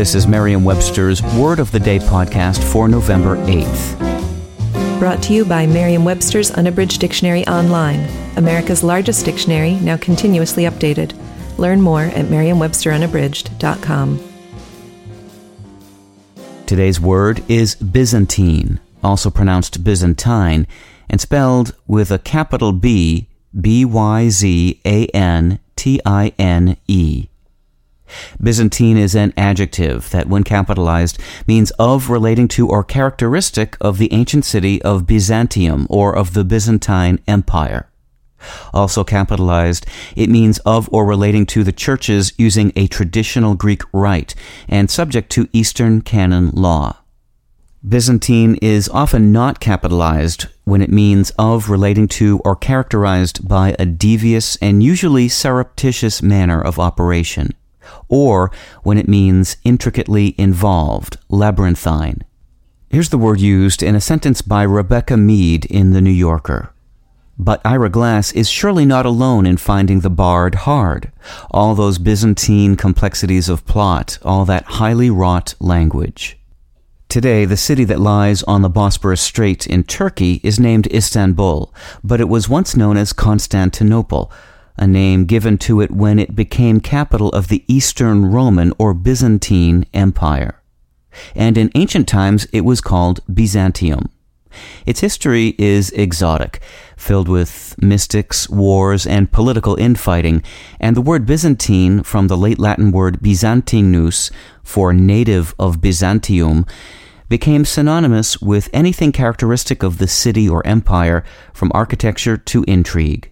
This is Merriam Webster's Word of the Day podcast for November 8th. Brought to you by Merriam Webster's Unabridged Dictionary Online, America's largest dictionary, now continuously updated. Learn more at merriam-websterunabridged.com. Today's word is Byzantine, also pronounced Byzantine, and spelled with a capital B, B Y Z A N T I N E. Byzantine is an adjective that, when capitalized, means of, relating to, or characteristic of the ancient city of Byzantium or of the Byzantine Empire. Also capitalized, it means of or relating to the churches using a traditional Greek rite and subject to Eastern canon law. Byzantine is often not capitalized when it means of, relating to, or characterized by a devious and usually surreptitious manner of operation, or when it means intricately involved, labyrinthine. Here's the word used in a sentence by Rebecca Mead in The New Yorker. But Ira Glass is surely not alone in finding the bard hard. All those Byzantine complexities of plot, all that highly wrought language. Today, the city that lies on the Bosporus Strait in Turkey is named Istanbul, but it was once known as Constantinople, a name given to it when it became capital of the Eastern Roman or Byzantine Empire. And in ancient times, it was called Byzantium. Its history is exotic, filled with mystics, wars, and political infighting, and the word Byzantine, from the late Latin word Byzantinus, for native of Byzantium, became synonymous with anything characteristic of the city or empire, from architecture to intrigue.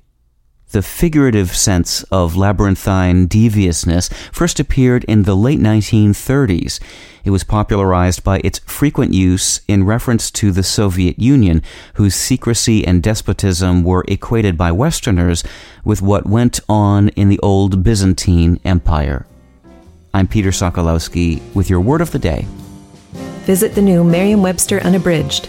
The figurative sense of labyrinthine deviousness first appeared in the late 1930s. It was popularized by its frequent use in reference to the Soviet Union, whose secrecy and despotism were equated by Westerners with what went on in the old Byzantine Empire. I'm Peter Sokolowski with your word of the day. Visit the new Merriam Webster Unabridged,